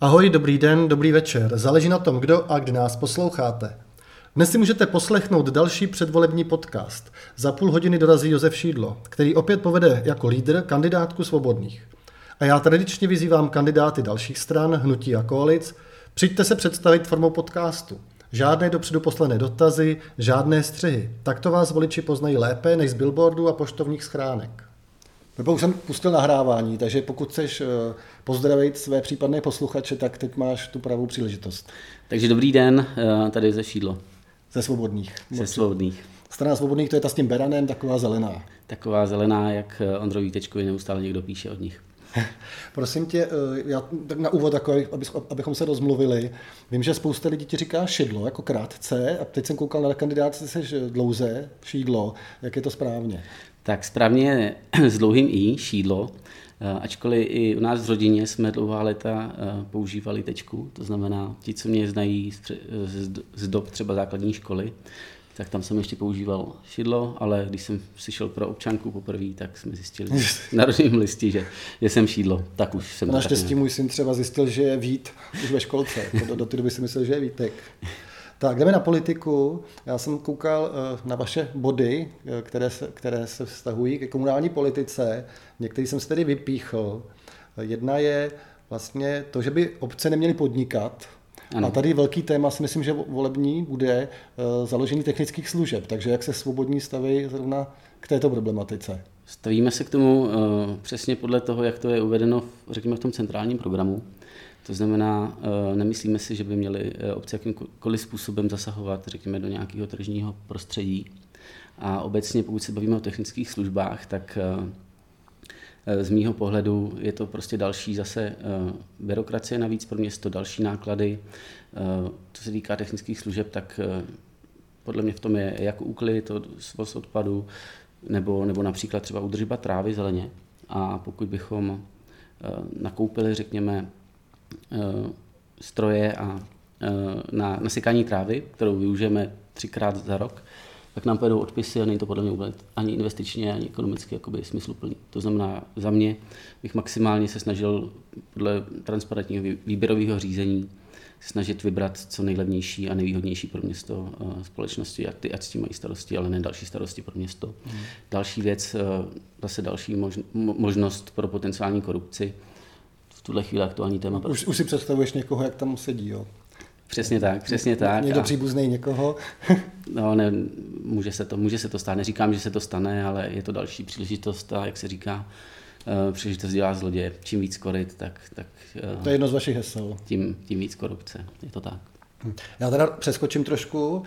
Ahoj, dobrý den, dobrý večer. Záleží na tom, kdo a kdy nás posloucháte. Dnes si můžete poslechnout další předvolební podcast. Za půl hodiny dorazí Josef Šídlo, který opět povede jako lídr kandidátku svobodných. A já tradičně vyzývám kandidáty dalších stran, hnutí a koalic, přijďte se představit formou podcastu. Žádné dopředu poslané dotazy, žádné střihy. Takto vás voliči poznají lépe než z billboardu a poštovních schránek. Nebo už jsem pustil nahrávání, takže pokud chceš eh, pozdravit své případné posluchače, tak teď máš tu pravou příležitost. Takže dobrý den, eh, tady ze Šídlo. Ze svobodných. Ze svobodných. Strana svobodných, to je ta s tím beranem, taková zelená. Taková zelená, jak eh, Ondro Vítečkovi neustále někdo píše od nich. Prosím tě, já tak na úvod, jako, abychom se rozmluvili, vím, že spousta lidí ti říká šidlo, jako krátce, a teď jsem koukal na kandidát, jsi dlouze, šídlo, jak je to správně? Tak správně s dlouhým i, šídlo, eh, ačkoliv i u nás v rodině jsme dlouhá léta eh, používali tečku, to znamená, ti, co mě znají z dob třeba základní školy, tak tam jsem ještě používal šidlo, ale když jsem si šel pro občanku poprvé, tak jsme zjistili na rodném listě, že, že jsem šídlo. Tak už jsem Naštěstí můj syn třeba zjistil, že je Vít už ve školce. Do, do té doby si myslel, že je Vítek. Tak jdeme na politiku. Já jsem koukal eh, na vaše body, eh, které se, které se vztahují ke komunální politice. Některý jsem se tedy vypíchl. Jedna je vlastně to, že by obce neměly podnikat. Ano. A tady velký téma si myslím, že volební bude eh, založení technických služeb. Takže jak se svobodní staví zrovna k této problematice? Stavíme se k tomu přesně podle toho, jak to je uvedeno, řekněme, v tom centrálním programu. To znamená, eh, nemyslíme si, že by měli eh, obce jakýmkoliv způsobem zasahovat, řekněme, do nějakého tržního prostředí. A obecně, pokud se bavíme o technických službách, tak eh, z mýho pohledu je to prostě další zase byrokracie navíc pro město, další náklady. Co se týká technických služeb, tak podle mě v tom je jak úklid, svoz odpadu, nebo, nebo například třeba udržba trávy zeleně. A pokud bychom nakoupili, řekněme, stroje a eh, na nasekání trávy, kterou využijeme třikrát za rok, tak nám pojedou odpisy a není to podle mě vůbec ani investičně, ani ekonomicky jakoby smysluplný. To znamená, za mě bych maximálně se snažil podle transparentního výběrového řízení snažit vybrat co nejlevnější a nejvýhodnější pro město eh, společnosti, ať, ty, ať s tím mají starosti, ale ne další starosti pro město. Hmm. Další věc, zase další možnost pro potenciální korupci, tuhle chvíli aktuální téma. Už, už si představuješ někoho, jak tam sedí, jo? Přesně tak, přesně tak. Někdo příbuzný někoho? no, ne, může se, to, může se to stát. Neříkám, že se to stane, ale je to další příležitost a jak se říká, uh, příležitost dělá zloděje. Čím víc koryt, tak... tak uh, to je jedno z vašich hesel. Tím, tím víc korupce. Je to tak. Já teda přeskočím trošku.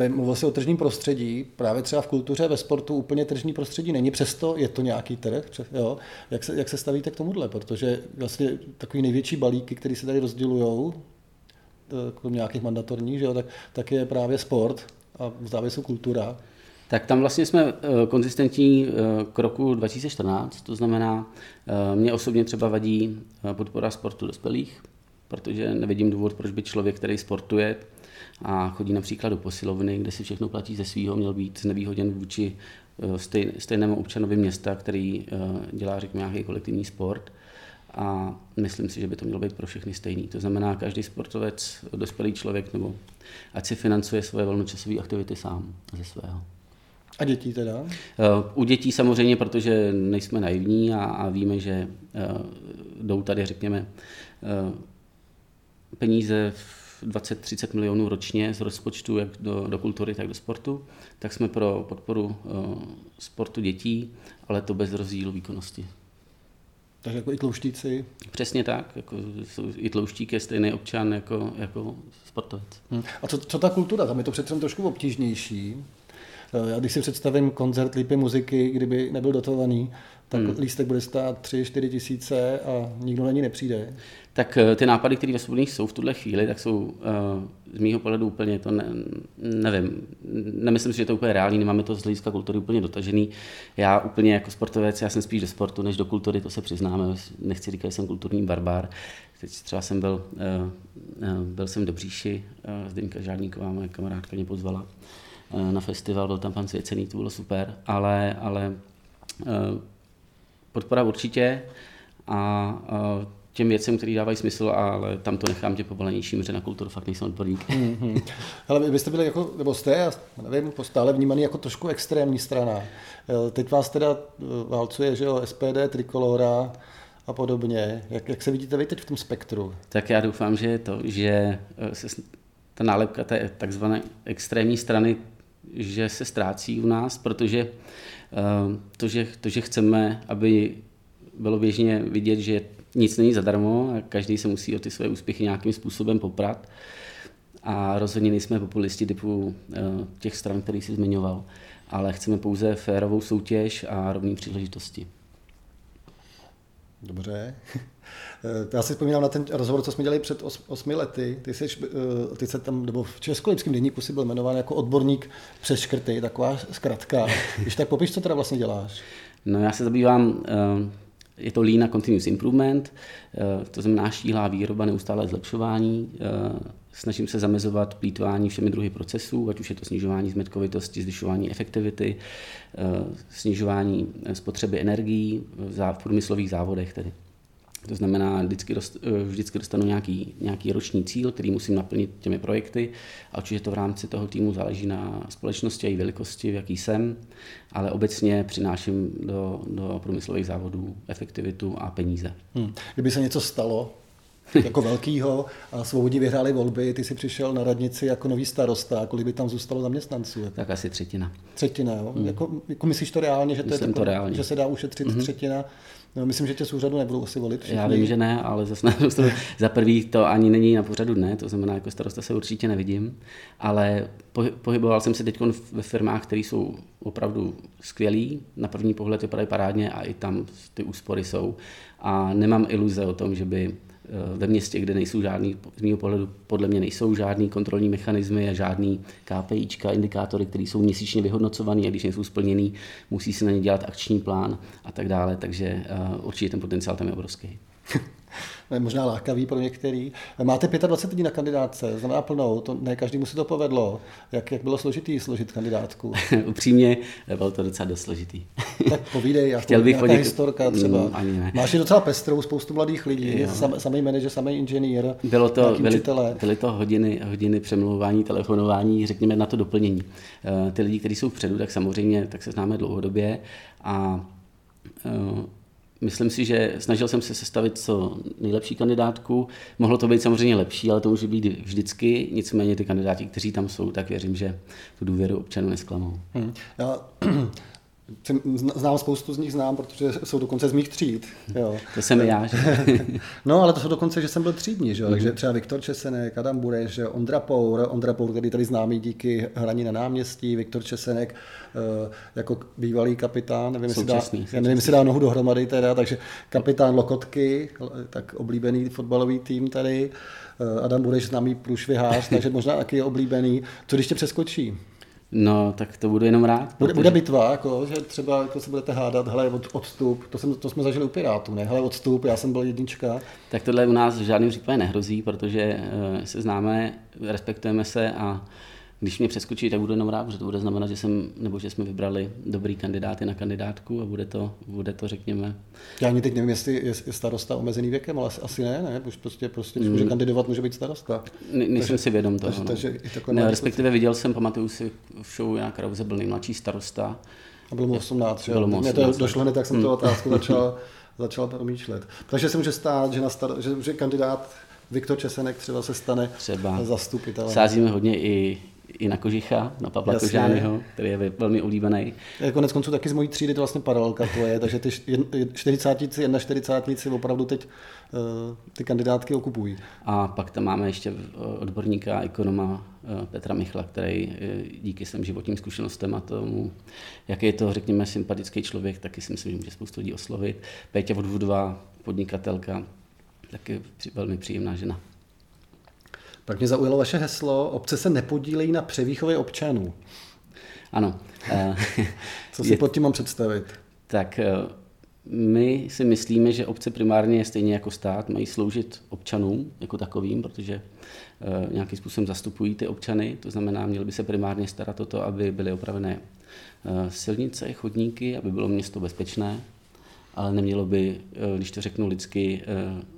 Eh, mluvil jsi o tržním prostředí. Právě třeba v kultuře, ve sportu úplně tržní prostředí není. Přesto je to nějaký trh. Jo? Jak, se, jak se stavíte k tomuhle? Protože vlastně takový největší balíky, které se tady rozdělují, eh, nějakých mandatorních, že jo? Tak, tak je právě sport a v jsou kultura. Tak tam vlastně jsme eh, konzistentní k roku 2014, to znamená, mě osobně třeba vadí podpora sportu dospělých, protože nevidím důvod, proč by člověk, který sportuje a chodí například do posilovny, kde si všechno platí ze svého, měl být znevýhoděn vůči eh, stejnému občanovi města, který eh, dělá, řekněme, nějaký kolektivní sport. A myslím si, že by to mělo být pro všechny stejný. To znamená, každý sportovec, dospělý člověk, nebo ať si financuje svoje volnočasové aktivity sám ze svého. A dětí teda? Eh, u dětí samozřejmě, protože nejsme naivní a, a víme, že jdou tady, řekněme, peníze v 20-30 milionů ročně z rozpočtu jak do, do kultury, tak do sportu, tak jsme pro podporu uh, sportu dětí, ale to bez rozdílu výkonnosti. Takže jako i tlouštíci? Přesně tak, jako i tlouštík je stejný občan jako, jako sportovec. Hmm. A co, co ta kultura? Tam je to přece trošku obtížnější. Eh, já když si představím koncert lípy muziky, kdyby nebyl dotovaný, tak hmm. lístek bude stát 3-4 tisíce a nikdo na ní nepřijde. Tak eh, ty nápady, které ve svobodných jsou v tuhle chvíli, tak jsou uh, z mýho pohledu úplně to, ne, nevím, nemyslím si, že to je úplně reálný, nemáme to z hlediska kultury úplně dotažený. Já úplně jako sportovec, já jsem spíš do sportu než do kultury, to se přiznáme, nechci říkat, že jsem kulturní barbár. Teď třeba jsem byl, byl jsem do Bříši, Zdeňka Žádníková, moje kamarádka mě pozvala na festival, byl tam pan Svěcený, to bylo super, ale, ale uh, podpora určitě a těm věcem, které dávají smysl, ale tam to nechám tě povolanější, že na kulturu fakt nejsem odborník. Mm-hmm. Ale vy byste byli jako, nebo jste, já nevím, stále vnímaný jako trošku extrémní strana. Teď vás teda eh, válcuje, že jo, SPD, Trikolora a podobně. Jak, jak se vidíte vy teď v tom spektru? Tak já doufám, že je to, že eh, se ta nálepka té takzvané extrémní strany, že se ztrácí u nás, protože eh, to, že, to, že chceme, aby bylo běžně vidět, že nic není zadarmo a každý se musí o ty své úspěchy nějakým způsobem poprat. A rozhodně nejsme populisti typu eh, těch stran, který jsi zmiňoval, ale chceme pouze férovou soutěž a rovné příležitosti. Dobře. Eh, já si vzpomínám na ten rozhovor, co jsme dělali před os, osmi lety. Ty, jsi, eh, ty se tam, nebo v Českolipském denníku si byl jmenován jako odborník přes škrty, taková zkratka. Když tak popiš, co teda vlastně děláš. No já se zabývám je to Lean a Continuous Improvement, eh, to znamená štíhlá výroba, neustále zlepšování. Eh, snažím se zamezovat plítvání všemi druhy procesů, ať už je to snižování zmetkovitosti, zvyšování efektivity, eh, snižování spotřeby energií v průmyslových závodech tedy. To znamená, vždycky, dost, eh, vždycky dostanu nějaký, nějaký roční cíl, který musím naplnit těmi projekty a určitě to v rámci toho týmu záleží na společnosti a její velikosti, v jaký jsem, ale obecně přináším do, do průmyslových závodů efektivitu a peníze. Hmm. Kdyby se něco stalo, jako velkýho a svobodní vyhráli volby, ty si přišel na radnici jako nový starosta, kolik by tam zůstalo zaměstnanců? Jako? Tak asi třetina. Třetina, jo? Hmm. Jako, jako myslíš to reálně, že, to, je to reálně. že se dá ušetřit hmm. třetina No, myslím, že tě z úřadu nebudou asi volit všichni. Já vím, že ne, ale zase za prvý to ani není na pořadu dne, to znamená, jako starosta se určitě nevidím, ale pohyboval jsem se teď ve firmách, které jsou opravdu skvělý, na první pohled vypadají parádně a i tam ty úspory jsou a nemám iluze o tom, že by ve městě, kde nejsou žádný, z mého pohledu podle mě nejsou žádný kontrolní mechanismy a žádný KPIčka, indikátory, které jsou měsíčně vyhodnocované a když nejsou splněný, musí se na ně dělat akční plán a tak dále, takže uh, určitě ten potenciál tam je obrovský. možná lákavý pro některý. Máte 25 dní na kandidátce, znamená plnou, to ne každému se to povedlo. Jak, jak bylo složitý složit kandidátku? Upřímně, bylo to docela dost složitý. tak povídej, jako Chtěl bych poděk... historka třeba. Mm, ani ne. Máš je docela pestrou, spoustu mladých lidí, sam, samý manažer, samý inženýr, bylo to, byly, byly to hodiny, hodiny přemlouvání, telefonování, řekněme na to doplnění. Eh, ty lidi, kteří jsou vpředu, tak samozřejmě tak se známe dlouhodobě a eh, Myslím si, že snažil jsem se sestavit co nejlepší kandidátku. Mohlo to být samozřejmě lepší, ale to může být vždycky. Nicméně ty kandidáti, kteří tam jsou, tak věřím, že tu důvěru občanů nesklamou. Hmm. Já Znám spoustu z nich, znám, protože jsou dokonce z mých tříd. Jo. To jsem já. Že? no, ale to jsou dokonce, že jsem byl třídní, že? Mm-hmm. takže třeba Viktor Česenek, Adam Bureš, Ondra Pour, Ondra Pour, který tady známý díky hraní na náměstí, Viktor Česenek eh, jako bývalý kapitán, nevím, jestli dá, já nevím, jestli dá nohu dohromady teda, takže kapitán Lokotky, tak oblíbený fotbalový tým tady, eh, Adam Bureš známý průšvihář, takže možná taky je oblíbený. Co když tě přeskočí? No, tak to budu jenom rád. Bude, protože... bude bitva, jako, že třeba jako se budete hádat, hele, od, odstup, to, jsem, to jsme zažili u Pirátů, ne, hele, odstup, já jsem byl jednička. Tak tohle u nás v žádném případě nehrozí, protože uh, se známe, respektujeme se a když mě přeskočí, tak budu jenom rád, protože to bude znamenat, že, jsem, nebo že jsme vybrali dobrý kandidáty na kandidátku a bude to, bude to řekněme. Já ani teď nevím, jestli je, starosta omezený věkem, ale asi ne, ne? Už prostě, prostě když může mm. kandidovat, může být starosta. Ne, nejsem takže, si vědom toho. Takže, no. takže ne, respektive viděl jsem, pamatuju si v show nějak Rauze byl nejmladší starosta. A bylo mu 18, že? Bylo mu 18. Mě to došlo hned, tak jsem mm. tu otázku začal, začal promýšlet. Takže se může stát, že, na star- že, že kandidát Viktor Česenek třeba se stane třeba. zastupitelem. Sázíme hodně i i na Kožicha, na Pavla Jasně. Kožányho, který je velmi oblíbený. Konec konců taky z mojí třídy to vlastně paralelka tvoje, takže ty 40 jedna 40 opravdu teď uh, ty kandidátky okupují. A pak tam máme ještě eh, odborníka, ekonoma uh, Petra Michla, který díky svým životním zkušenostem a tomu, jak je to, řekněme, sympatický člověk, taky si myslím, že může spoustu lidí oslovit. Pétě Vodvudová, podnikatelka, taky velmi příjemná žena. Pak mě zaujalo vaše heslo, obce se nepodílejí na převýchově občanů. Ano. Co si je, pod tím mám představit? Tak eh, my si myslíme, že obce primárně stejně jako stát mají sloužit občanům jako takovým, protože eh, nějakým způsobem zastupují ty občany, to znamená, měli by se primárně starat o to, aby byly opravené eh, silnice, chodníky, aby bylo město bezpečné, ale nemělo by, když to řeknu lidsky,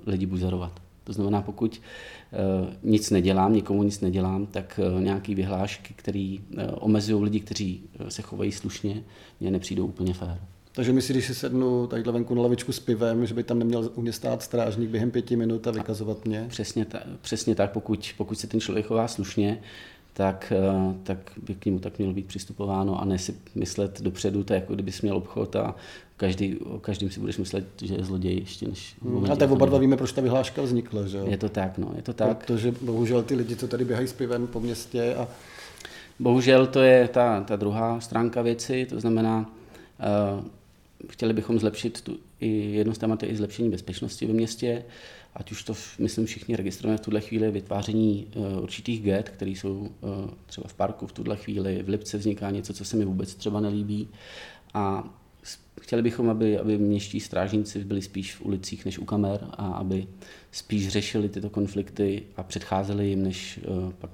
lidi buzerovat. To znamená, pokud nic nedělám, nikomu nic nedělám, tak nějaké vyhlášky, které omezují lidi, kteří se chovají slušně, mě nepřijdou úplně fér. Takže my si, když si sednu tadyhle venku na lavičku s pivem, že by tam neměl u mě stát strážník během pěti minut a vykazovat mě? Přesně, ta, přesně tak, pokud, pokud se ten člověk chová slušně, tak, eh, tak by k němu tak mělo být přistupováno a ne si myslet dopředu, to je jako kdybys měl obchod a každý, o každým si budeš myslet, že je zloděj ještě než... Hmm, a tak oba dva víme, proč ta vyhláška vznikla, že Je to tak, no, je to tak. Protože bohužel ty lidi, co tady běhají s pivem po městě a... Bohužel to je ta, ta druhá stránka věci, to znamená, uh, chtěli bychom zlepšit tu, i jedno z témat je i zlepšení bezpečnosti ve městě, ať už to, myslím, všichni registrujeme v tuhle chvíli vytváření uh, určitých get, které jsou uh, třeba v parku v tuhle chvíli, v Lipce vzniká něco, co se mi vůbec třeba nelíbí. A chtěli bychom, aby, aby městští strážníci byli spíš v ulicích než u kamer a aby spíš řešili tyto konflikty a předcházeli jim, než uh, pak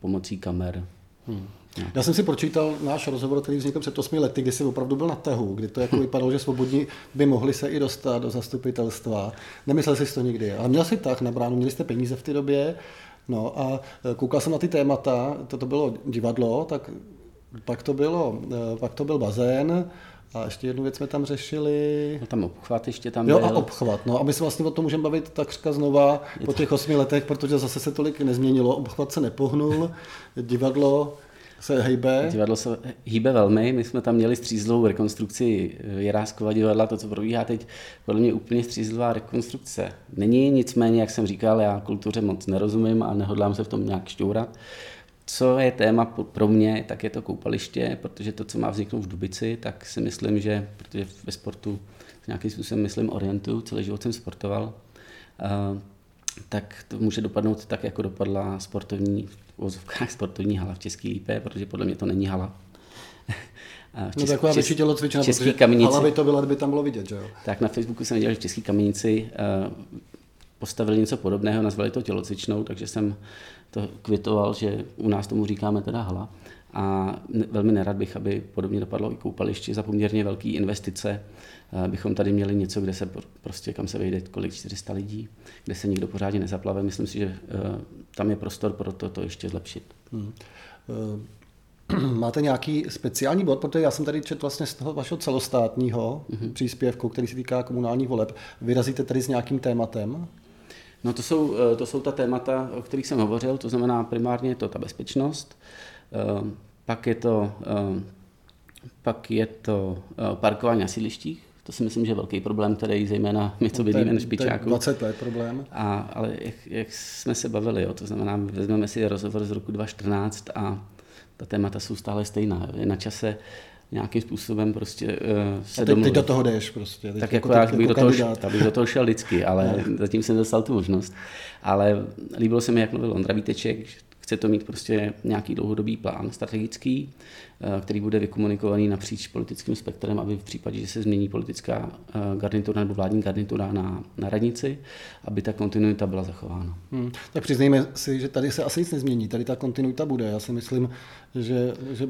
pomocí kamer. Hmm. Já jsem si pročítal náš rozhovor, který vznikl před 8 lety, kdy jsi opravdu byl na tahu, kdy to jako vypadalo, že svobodní by mohli se i dostat do zastupitelstva. Nemyslel jsi to nikdy, ale měl jsi tak na bránu, měli jste peníze v té době, no a e, koukal jsem na ty témata, to, to bylo divadlo, tak pak to, bylo, e, pak to byl bazén, a ještě jednu věc jsme tam řešili. No tam obchvat ještě tam Jo, byl. a obchvat. No a my se vlastně o tom můžeme bavit takřka znova Je po těch osmi letech, protože zase se tolik nezměnilo. Obchvat se nepohnul, divadlo se hejbe. Divadlo se hýbe velmi. My jsme tam měli střízlou rekonstrukci Jiráskova divadla, to, co probíhá teď, podle mě úplně střízlivá rekonstrukce. Není nicméně, jak jsem říkal, já kultuře moc nerozumím a nehodlám se v tom nějak šťourat. Co je téma pro mě, tak je to koupaliště, protože to, co má vzniknout v Dubici, tak si myslím, že, protože ve sportu nějakým způsobem, myslím, orientuju, celý život jsem sportoval, tak to může dopadnout tak, jako dopadla sportovní v sportovní hala v České lípě, protože podle mě to není hala. v no taková větší tělocvična, protože kamenici, hala by to byla, kdyby tam bylo vidět, že jo? Tak na Facebooku jsem viděl, že v České kamenici postavili něco podobného, nazvali to tělocvičnou, takže jsem to kvitoval, že u nás tomu říkáme teda hala. A velmi nerad bych, aby podobně dopadlo i koupaliště za poměrně velké investice. Eh, bychom tady měli něco, kde se prostě, kam se vejde kolik 400 lidí, kde se nikdo pořádně nezaplave. Myslím si, že eh, tam je prostor pro to, to ještě zlepšit. Hmm. Eh, máte nějaký speciální bod, protože já jsem tady četl vlastně z toho vašeho celostátního mm-hmm. příspěvku, který se týká komunálních voleb. Vyrazíte tady s nějakým tématem? No to jsou, to jsou ta témata, o kterých jsem hovořil, to znamená primárně je to ta bezpečnost, pak je to, pak je to parkování na sídlištích, to si myslím, že je velký problém, který zejména my, co bydlíme na Špičáku. 20 let problém. A, ale jak, jak, jsme se bavili, jo, to znamená, vezmeme si rozhovor z roku 2014 a ta témata jsou stále stejná. Je na čase nějakým způsobem prostě uh, se a teď, teď do toho jdeš prostě. Teď tak jako, jako já bych, do toho, bych do toho šel vždycky, ale no. zatím jsem dostal tu možnost. Ale líbilo se mi, jak mluvil Ondra Víteček, Chce to mít prostě nějaký dlouhodobý plán strategický, eh, který bude vykomunikovaný napříč politickým spektrem, aby v případě, že se změní politická eh, garnitura nebo vládní garnitura na, na radnici, aby ta kontinuita byla zachována. Hmm. Tak přiznejme si, že tady se asi nic nezmění, tady ta kontinuita bude. Já si myslím, že, že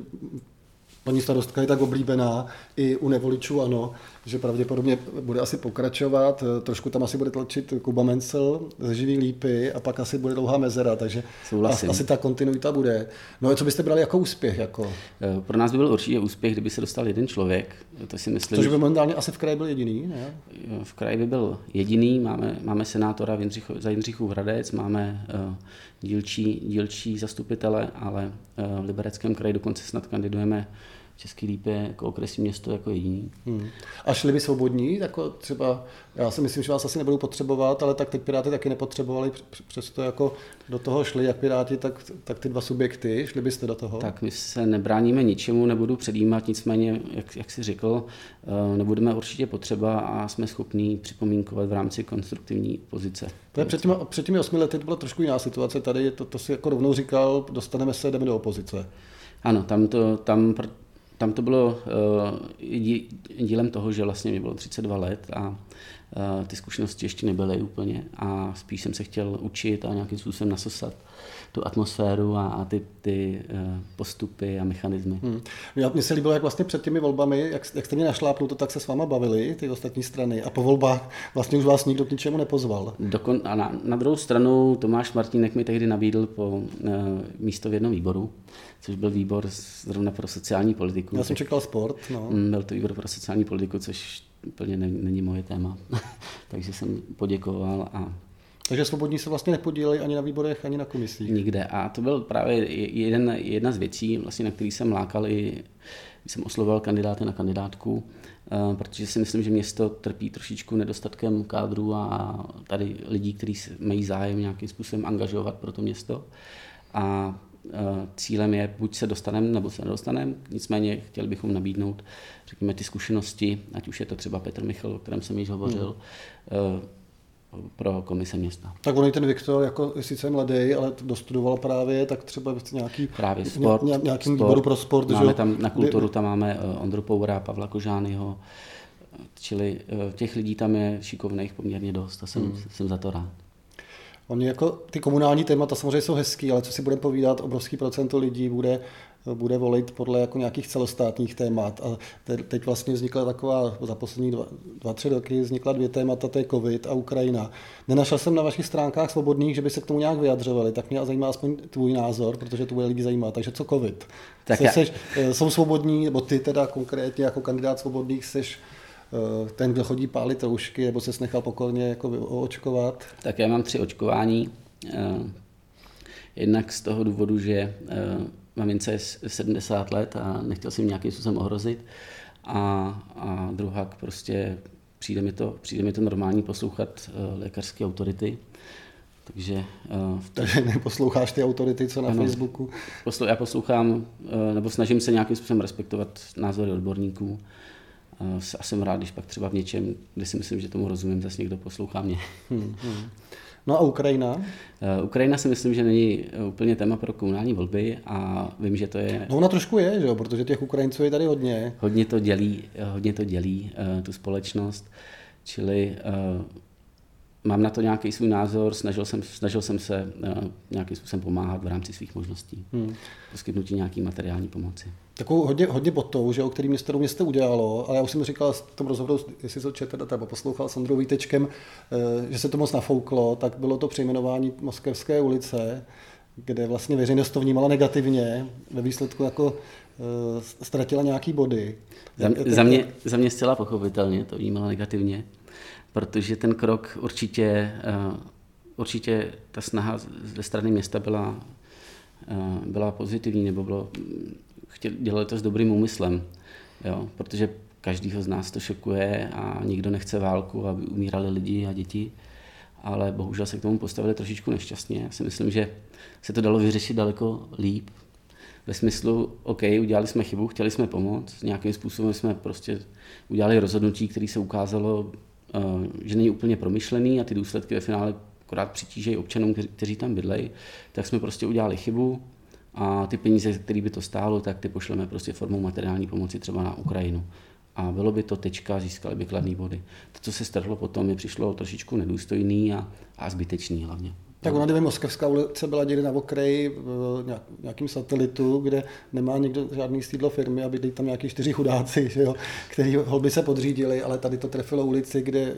paní starostka je tak oblíbená i u nevoličů, ano, že pravděpodobně bude asi pokračovat, trošku tam asi bude tlačit Kuba Mencel ze živý lípy a pak asi bude dlouhá mezera, takže Souhlasím. asi ta kontinuita bude. No a co byste brali jako úspěch? Jako? Eh, pro nás by byl určitě úspěch, kdyby se dostal jeden člověk, to si myslím. Což by momentálně asi v kraji byl jediný, ne? V kraji by byl jediný, máme, máme senátora v za Jindřichův Hradec, máme uh, dílčí, dílčí zastupitele, ale uh, v Libereckém kraji dokonce snad kandidujeme Český Líp je jako okresní město jako jediný. Hmm. A šli by svobodní, jako třeba, já si myslím, že vás asi nebudou potřebovat, ale tak teď Piráty taky nepotřebovali, přesto jako do toho šli jak Piráti, tak, tak ty dva subjekty, šli byste do toho? Tak my se nebráníme ničemu, nebudu předjímat, nicméně, jak, jak jsi řekl, eh, nebudeme určitě potřeba a jsme schopní připomínkovat v rámci konstruktivní pozice. To je před, těmi, před těmi osmi lety to byla trošku jiná situace, tady to, to si jako rovnou říkal, dostaneme se, jdeme do opozice. Ano, tam, to, tam tam to bylo uh, dílem toho, že vlastně mi bylo 32 let a ty zkušenosti ještě nebyly úplně a spíš jsem se chtěl učit a nějakým způsobem nasosat tu atmosféru a, a ty, ty uh, postupy a mechanismy. Hmm. Mně se líbilo, jak vlastně před těmi volbami, jak, jak jste mě to tak se s váma bavili, ty ostatní strany, a po volbách vlastně už vás nikdo k ničemu nepozval. Dokon, a na, na druhou stranu Tomáš Martínek mi tehdy nabídl po uh, místo v jednom výboru, což byl výbor zrovna pro sociální politiku. Já jsem čekal sport. No. Mm, byl to výbor pro sociální politiku, což úplně není moje téma. Takže jsem poděkoval a takže svobodní se vlastně nepodíleli ani na výborech, ani na komisích. Nikde. A to byl právě jeden, jedna z věcí, vlastně, na který jsem lákal i, když jsem oslovoval kandidáty na kandidátku, eh, protože si myslím, že město trpí trošičku nedostatkem kádru a tady lidí, kteří mají zájem nějakým způsobem angažovat pro to město. A cílem je, buď se dostaneme, nebo se nedostaneme, nicméně chtěli bychom nabídnout, řekněme, ty zkušenosti, ať už je to třeba Petr Michal, o kterém jsem již hovořil, hmm pro komise města. Tak on ten Viktor jako sice mladý, ale dostudoval právě, tak třeba nějaký, právě sport, ně, nějakým sport, výboru pro sport. Máme že? tam na kulturu, tam máme eh, Ondru Poura, Pavla Kožányho, čili eh, těch lidí tam je šikovných poměrně dost a jsem, hmm. jsem za to rád. Oni jako ty komunální témata samozřejmě jsou hezký, ale co si budeme povídat, obrovský procento lidí bude bude volit podle jako nějakých celostátních témat. A teď vlastně vznikla taková, za poslední dva, dva, tři roky vznikla dvě témata, to je COVID a Ukrajina. Nenašel jsem na vašich stránkách svobodných, že by se k tomu nějak vyjadřovali, tak mě zajímá aspoň tvůj názor, protože to bude lidi zajímat. Takže co COVID? Tak já... seš, eh, jsou svobodní, nebo ty teda konkrétně jako kandidát svobodných eh, ten, kdo chodí pálit roušky, nebo se nechal pokorně jako očkovat? Tak já mám tři očkování. Eh, jednak z toho důvodu, že mamince je 70 let a nechtěl jsem nějakým způsobem ohrozit. A, a druhá prostě přijde mi, to, přijde mi to normální poslouchat uh, lékařské autority. Takže, uh, Takže neposloucháš ty autority, co na ano, Facebooku? Poslou, já poslouchám, uh, nebo snažím se nějakým způsobem respektovat názory odborníků. Uh, a jsem rád, když pak třeba v něčem, kde si myslím, že tomu rozumím, zase někdo poslouchá mě. Hmm, hmm. No a Ukrajina? Eh, Ukrajina si myslím, že není eh, úplně téma pro komunální volby a vím, že to je... No ona trošku je, že jo? protože těch Ukrajinců je tady hodně. Hodně to dělí, eh, hodně to dělí tu společnost, čili mám na to nějaký svůj názor, snažil jsem, snažil jsem se nějakým způsobem pomáhat v rámci svých možností, hmm. poskytnutí nějaký materiální pomoci takovou hodně, hodně botou, že, o který město do města udělalo, ale já už jsem říkal v tom rozhovoru, jestli to četl nebo poslouchal s Androu Vítečkem, eh, že se to moc nafouklo, tak bylo to přejmenování Moskevské ulice, kde vlastně veřejnost to vnímala negativně, ve výsledku jako eh, ztratila nějaký body. Za, za, mě, za mě zcela pochopitelně to vnímala negativně, protože ten krok určitě, eh, určitě ta snaha ze strany města byla, byla pozitivní, nebo bylo chtěli, dělali to s dobrým úmyslem, jo? protože každýho z nás to šokuje a nikdo nechce válku, aby umírali lidi a děti, ale bohužel se k tomu postavili trošičku nešťastně. Já si myslím, že se to dalo vyřešit daleko líp. Ve smyslu, OK, udělali jsme chybu, chtěli jsme pomoct, nějakým způsobem jsme prostě udělali rozhodnutí, které se ukázalo, eh, že není úplně promyšlený a ty důsledky ve finále akorát přitížejí občanům, kteří tam bydlejí, tak jsme prostě udělali chybu, a ty peníze, které by to stálo, tak ty pošleme prostě formou materiální pomoci třeba na Ukrajinu. A bylo by to tečka, získali by kladné body. To, co se strhlo potom, mi přišlo trošičku nedůstojný a, a zbytečný hlavně. Tak ona, kdyby Moskevská ulice byla někde na okraji v nějakým satelitu, kde nemá nikdo žádný sídlo firmy a bydlí tam nějaký čtyři chudáci, že jo, který by se podřídili, ale tady to trefilo ulici, kde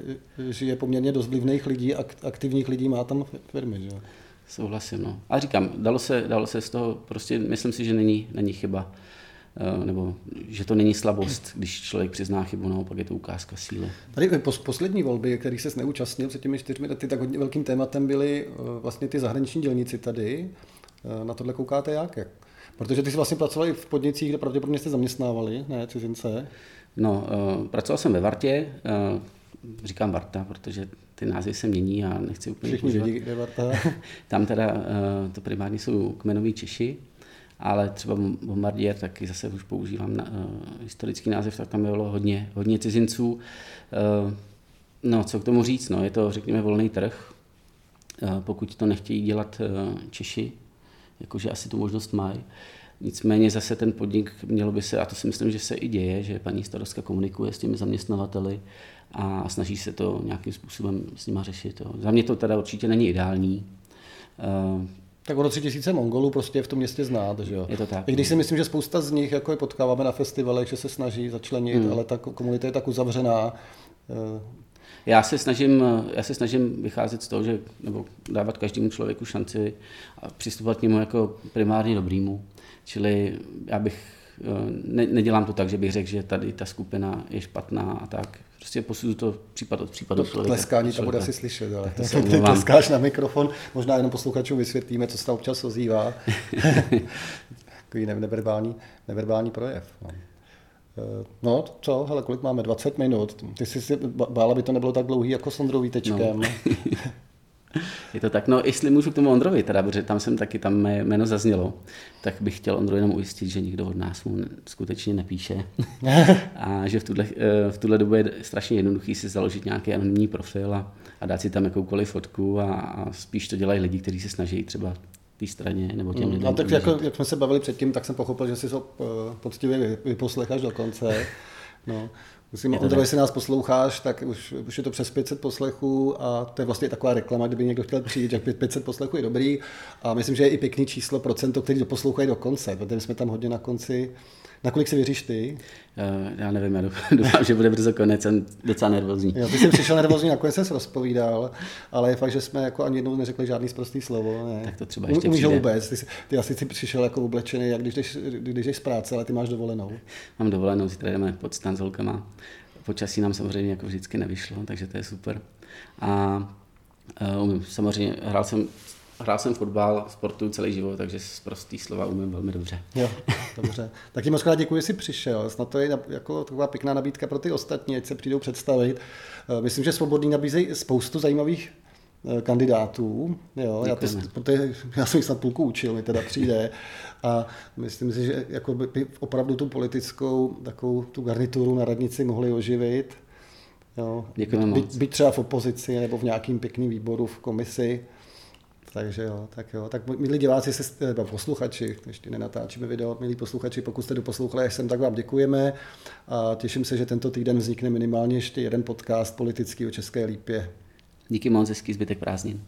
žije poměrně dost vlivných lidí, aktivních lidí, má tam firmy. Že jo. Souhlasím, no. A říkám, dalo se, dalo se z toho, prostě myslím si, že není, není chyba, eh, nebo že to není slabost, když člověk přizná chybu, naopak je to ukázka síly. Tady poslední volby, kterých se neúčastnil před těmi čtyřmi lety, tak hodně velkým tématem byly eh, vlastně ty zahraniční dělníci tady. Eh, na tohle koukáte jak? Protože ty jsi vlastně pracovali v podnicích, kde pravděpodobně jste zaměstnávali, ne cizince? No, pracoval jsem ve Vartě, říkám Varta, protože ty názvy se mění a nechci úplně Všichni vědí, kde Varta. Tam teda uh, to primárně jsou kmenoví Češi, ale třeba Bombardier taky zase už používám na, uh, historický název, tak tam bylo hodně, hodně cizinců. Uh, no, co k tomu říct, no, je to, řekněme, volný trh. Uh, pokud to nechtějí dělat uh, Češi, jakože asi tu možnost mají, Nicméně zase ten podnik mělo by se, a to si myslím, že se i děje, že paní starostka komunikuje s těmi zaměstnavateli a snaží se to nějakým způsobem s nima řešit. Jo. Za mě to teda určitě není ideální. Uh, tak ono tři tisíce Mongolů prostě je v tom městě znát, že jo? Je to tak. I když si myslím, že spousta z nich jako je potkáváme na festivalech, že se snaží začlenit, hmm. ale ta komunita je tak uzavřená. Eh, já se snažím, já se snažím vycházet z toho, že, nebo dávat každému člověku šanci a přistupovat k němu jako primárně dobrýmu. Čili já bych, eh, ne, nedělám to tak, že bych řekl, že tady ta skupina je špatná a tak. Prostě posudu to případ od případu to člověka. Tleskání to bude asi slyšet, ale to se ty tleskáš na mikrofon, možná jenom posluchačům vysvětlíme, co se tam občas ozývá. Takový neverbální, neverbální projev. No. Eh, no, co, hele, kolik máme? 20 minut. Ty jsi si bála, by to nebylo tak dlouhý jako s Ondrou Vítečkem. No. Je to tak, no jestli můžu k tomu Ondrovi, teda, protože tam jsem taky, tam mé jméno zaznělo, tak bych chtěl Ondro jenom ujistit, že nikdo od nás mu skutečně nepíše a že v tuhle, eh, v tuhle dobu je strašně jednoduchý si založit nějaký anonymní profil a, a dát si tam jakoukoliv fotku a, a spíš to dělají lidi, kteří se snaží třeba té straně nebo těm mm, lidem. A tak jako, jak jsme se bavili předtím, tak jsem pochopil, že si to uh, poctivě vyposlecháš do konce. No. Musím, Ondro, jestli nás posloucháš, tak už, už je to přes 500 poslechů a to je vlastně taková reklama, kdyby někdo chtěl přijít, že 500 poslechů je dobrý a myslím, že je i pěkný číslo procento, který poslouchají do konce, protože jsme tam hodně na konci. Na kolik si věříš ty? Uh, já nevím, já doufám, že bude brzo konec, jsem docela nervózní. Jo, ty jsi přišel nervózní, nakonec se rozpovídal, ale je fakt, že jsme jako ani jednou neřekli žádný zprostý slovo. Ne. Tak to třeba ještě Umíš vůbec, ty, ty asi si přišel jako oblečený, jak když jdeš, když jdeš z práce, ale ty máš dovolenou. Mám dovolenou, zítra jdeme pod stan s holkama. Počasí nám samozřejmě jako vždycky nevyšlo, takže to je super. A uh, samozřejmě hrál jsem Hrál jsem fotbal, sportuju celý život, takže z prostý slova umím velmi dobře. Jo, dobře. Tak ti moc krát děkuji, že jsi přišel. Snad to je jako taková pěkná nabídka pro ty ostatní, ať se přijdou představit. Eh, myslím, že Svobodný nabízejí spoustu zajímavých eh, kandidátů. Jo, já, to, protože já jsem jich snad půlku učil, mi teda přijde. A myslím si, že jako by opravdu tu politickou takovou tu garnituru na radnici mohli oživit. Jo. Děkujeme by, moc. Byť třeba v opozici nebo v nějakým pěkným výboru v komisi. Takže jo, tak jo. Tak milí diváci, se, nebo posluchači, ještě nenatáčíme video, milí posluchači, pokud jste doposlouchali až sem, tak vám děkujeme a těším se, že tento týden vznikne minimálně ještě jeden podcast politický o České lípě. Díky moc, hezký zbytek prázdnin.